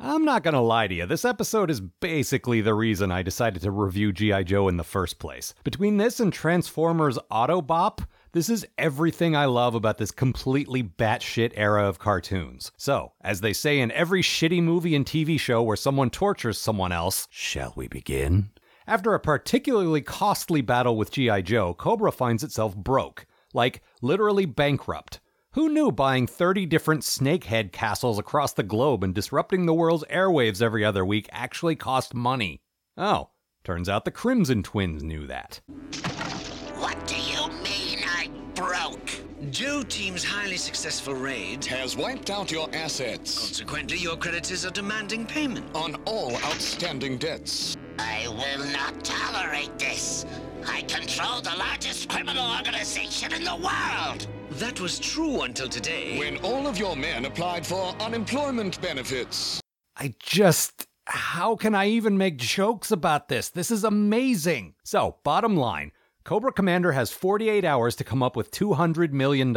I'm not gonna lie to you, this episode is basically the reason I decided to review G.I. Joe in the first place. Between this and Transformers Autobop, this is everything I love about this completely batshit era of cartoons. So, as they say in every shitty movie and TV show where someone tortures someone else, shall we begin? After a particularly costly battle with G.I. Joe, Cobra finds itself broke. Like, literally bankrupt. Who knew buying 30 different snakehead castles across the globe and disrupting the world's airwaves every other week actually cost money? Oh, turns out the Crimson Twins knew that. What do you mean I broke? Joe Team's highly successful raid. has wiped out your assets Consequently, your creditors are demanding payment. on all outstanding debts. I will not tolerate this. I control the largest criminal organization in the world. That was true until today. When all of your men applied for unemployment benefits. I just. How can I even make jokes about this? This is amazing. So, bottom line Cobra Commander has 48 hours to come up with $200 million.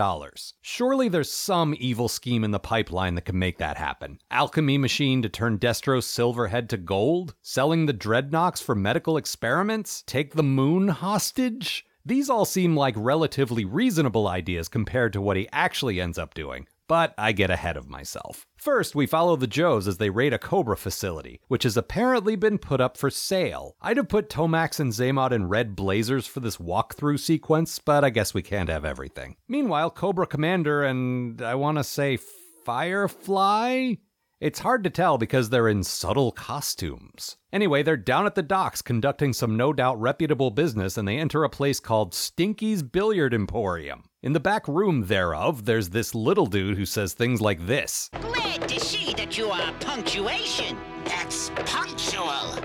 Surely there's some evil scheme in the pipeline that can make that happen. Alchemy machine to turn Destro's silver head to gold? Selling the dreadnoks for medical experiments? Take the moon hostage? These all seem like relatively reasonable ideas compared to what he actually ends up doing. But I get ahead of myself. First, we follow the Joes as they raid a Cobra facility, which has apparently been put up for sale. I'd have put Tomax and Xamot in red blazers for this walkthrough sequence, but I guess we can't have everything. Meanwhile, Cobra Commander and I want to say Firefly? It's hard to tell because they're in subtle costumes. Anyway, they're down at the docks conducting some no doubt reputable business and they enter a place called Stinky's Billiard Emporium. In the back room thereof, there's this little dude who says things like this. Glad to see that you are punctuation. That's punctual.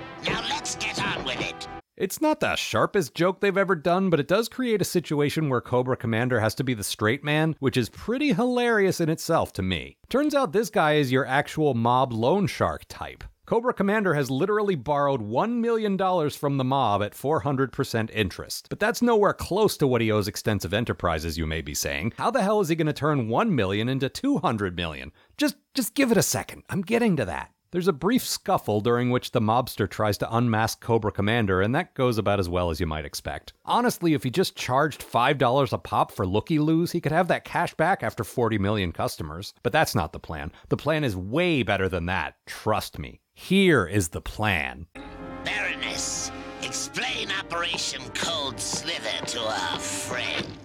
It's not the sharpest joke they've ever done, but it does create a situation where Cobra Commander has to be the straight man, which is pretty hilarious in itself to me. Turns out this guy is your actual mob loan shark type. Cobra Commander has literally borrowed $1 million from the mob at 400% interest. But that's nowhere close to what he owes Extensive Enterprises, you may be saying. How the hell is he going to turn 1 million into 200 million? Just just give it a second. I'm getting to that. There's a brief scuffle during which the mobster tries to unmask Cobra Commander, and that goes about as well as you might expect. Honestly, if he just charged $5 a pop for looky loos, he could have that cash back after 40 million customers. But that's not the plan. The plan is way better than that, trust me. Here is the plan. Baroness, explain Operation Cold Slither to our friends.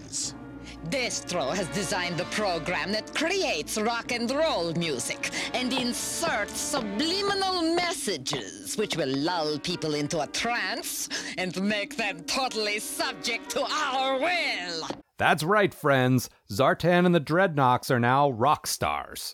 Destro has designed the program that creates rock and roll music and inserts subliminal messages which will lull people into a trance and make them totally subject to our will. That's right, friends. Zartan and the Dreadnoks are now rock stars.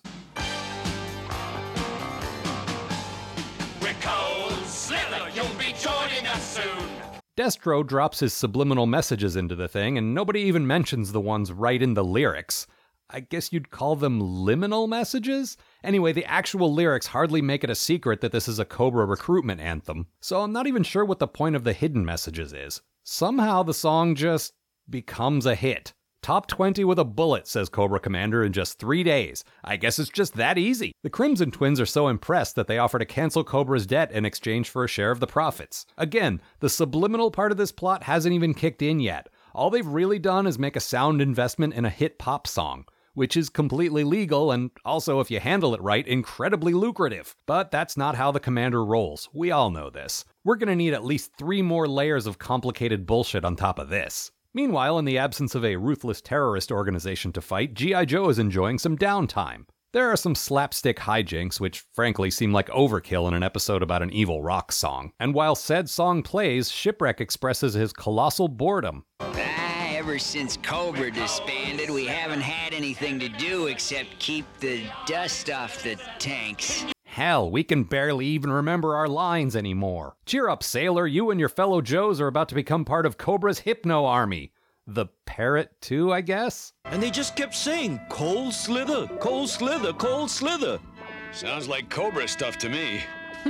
We're Cold Slither. You'll be joining us soon. Destro drops his subliminal messages into the thing, and nobody even mentions the ones right in the lyrics. I guess you'd call them liminal messages? Anyway, the actual lyrics hardly make it a secret that this is a Cobra recruitment anthem, so I'm not even sure what the point of the hidden messages is. Somehow the song just becomes a hit. Top 20 with a bullet, says Cobra Commander in just three days. I guess it's just that easy. The Crimson Twins are so impressed that they offer to cancel Cobra's debt in exchange for a share of the profits. Again, the subliminal part of this plot hasn't even kicked in yet. All they've really done is make a sound investment in a hit pop song. Which is completely legal and also, if you handle it right, incredibly lucrative. But that's not how the commander rolls. We all know this. We're gonna need at least three more layers of complicated bullshit on top of this. Meanwhile, in the absence of a ruthless terrorist organization to fight, G.I. Joe is enjoying some downtime. There are some slapstick hijinks, which frankly seem like overkill in an episode about an evil rock song. And while said song plays, Shipwreck expresses his colossal boredom. Ah, ever since Cobra disbanded, we haven't had anything to do except keep the dust off the tanks. Hell, we can barely even remember our lines anymore. Cheer up, sailor, you and your fellow Joes are about to become part of Cobra's Hypno Army. The parrot, too, I guess? And they just kept saying, Cold Slither, Cold Slither, Cold Slither. Sounds like Cobra stuff to me.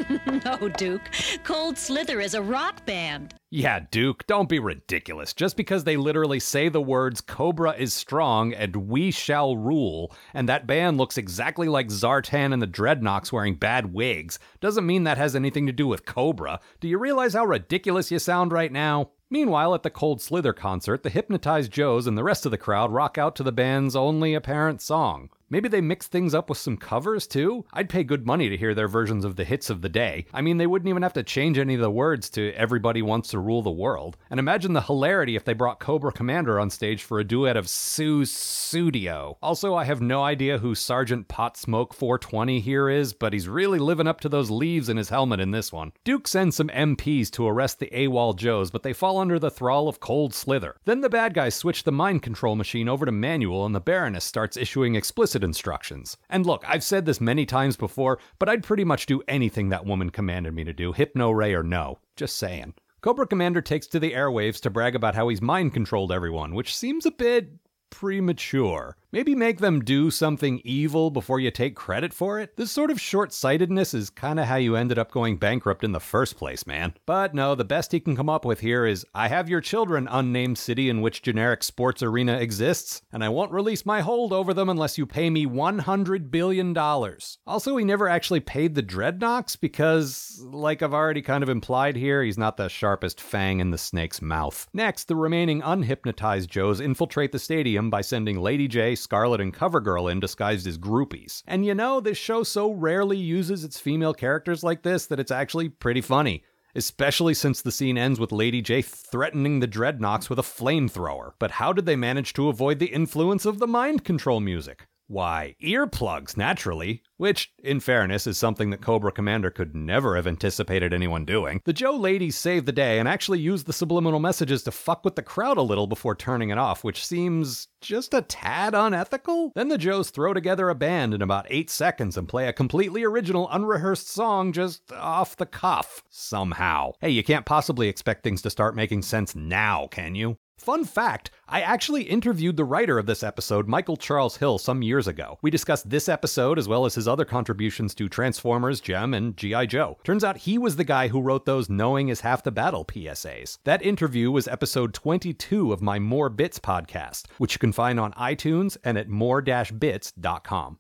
no, Duke. Cold Slither is a rock band. Yeah, Duke, don't be ridiculous. Just because they literally say the words Cobra is strong and we shall rule, and that band looks exactly like Zartan and the Dreadnoks wearing bad wigs, doesn't mean that has anything to do with Cobra. Do you realize how ridiculous you sound right now? Meanwhile, at the Cold Slither concert, the Hypnotized Joes and the rest of the crowd rock out to the band's only apparent song. Maybe they mix things up with some covers too? I'd pay good money to hear their versions of the hits of the day. I mean, they wouldn't even have to change any of the words to Everybody Wants to Rule the World. And imagine the hilarity if they brought Cobra Commander on stage for a duet of Sussudio. Also, I have no idea who Sergeant Pot Smoke 420 here is, but he's really living up to those leaves in his helmet in this one. Duke sends some MPs to arrest the AWOL Joes, but they fall under the thrall of Cold Slither. Then the bad guys switch the mind control machine over to manual, and the Baroness starts issuing explicit instructions. And look, I've said this many times before, but I'd pretty much do anything that woman commanded me to do, Hypno Ray or no. Just saying. Cobra Commander takes to the airwaves to brag about how he's mind controlled everyone, which seems a bit premature. Maybe make them do something evil before you take credit for it? This sort of short sightedness is kinda how you ended up going bankrupt in the first place, man. But no, the best he can come up with here is I have your children, unnamed city in which generic sports arena exists, and I won't release my hold over them unless you pay me $100 billion. Also, he never actually paid the Dreadnoks because, like I've already kind of implied here, he's not the sharpest fang in the snake's mouth. Next, the remaining unhypnotized Joes infiltrate the stadium by sending Lady Jaye, Scarlett, and Cover Girl in disguised as groupies. And you know, this show so rarely uses its female characters like this that it's actually pretty funny. Especially since the scene ends with Lady Jaye threatening the Dreadnoks with a flamethrower. But how did they manage to avoid the influence of the mind control music? Why, earplugs, naturally. Which, in fairness, is something that Cobra Commander could never have anticipated anyone doing. The Joe ladies saved the day and actually used the subliminal messages to fuck with the crowd a little before turning it off, which seems just a tad unethical. Then the Joes throw together a band in about 8 seconds and play a completely original, unrehearsed song just off the cuff. Somehow. Hey, you can't possibly expect things to start making sense now, can you? Fun fact I actually interviewed the writer of this episode, Michael Charles Hill, some years ago. We discussed this episode as well as his other contributions to Transformers, Jem, and G.I. Joe. Turns out he was the guy who wrote those Knowing is Half the Battle PSAs. That interview was episode 22 of my More Bits podcast, which you can find on iTunes and at more-bits.com.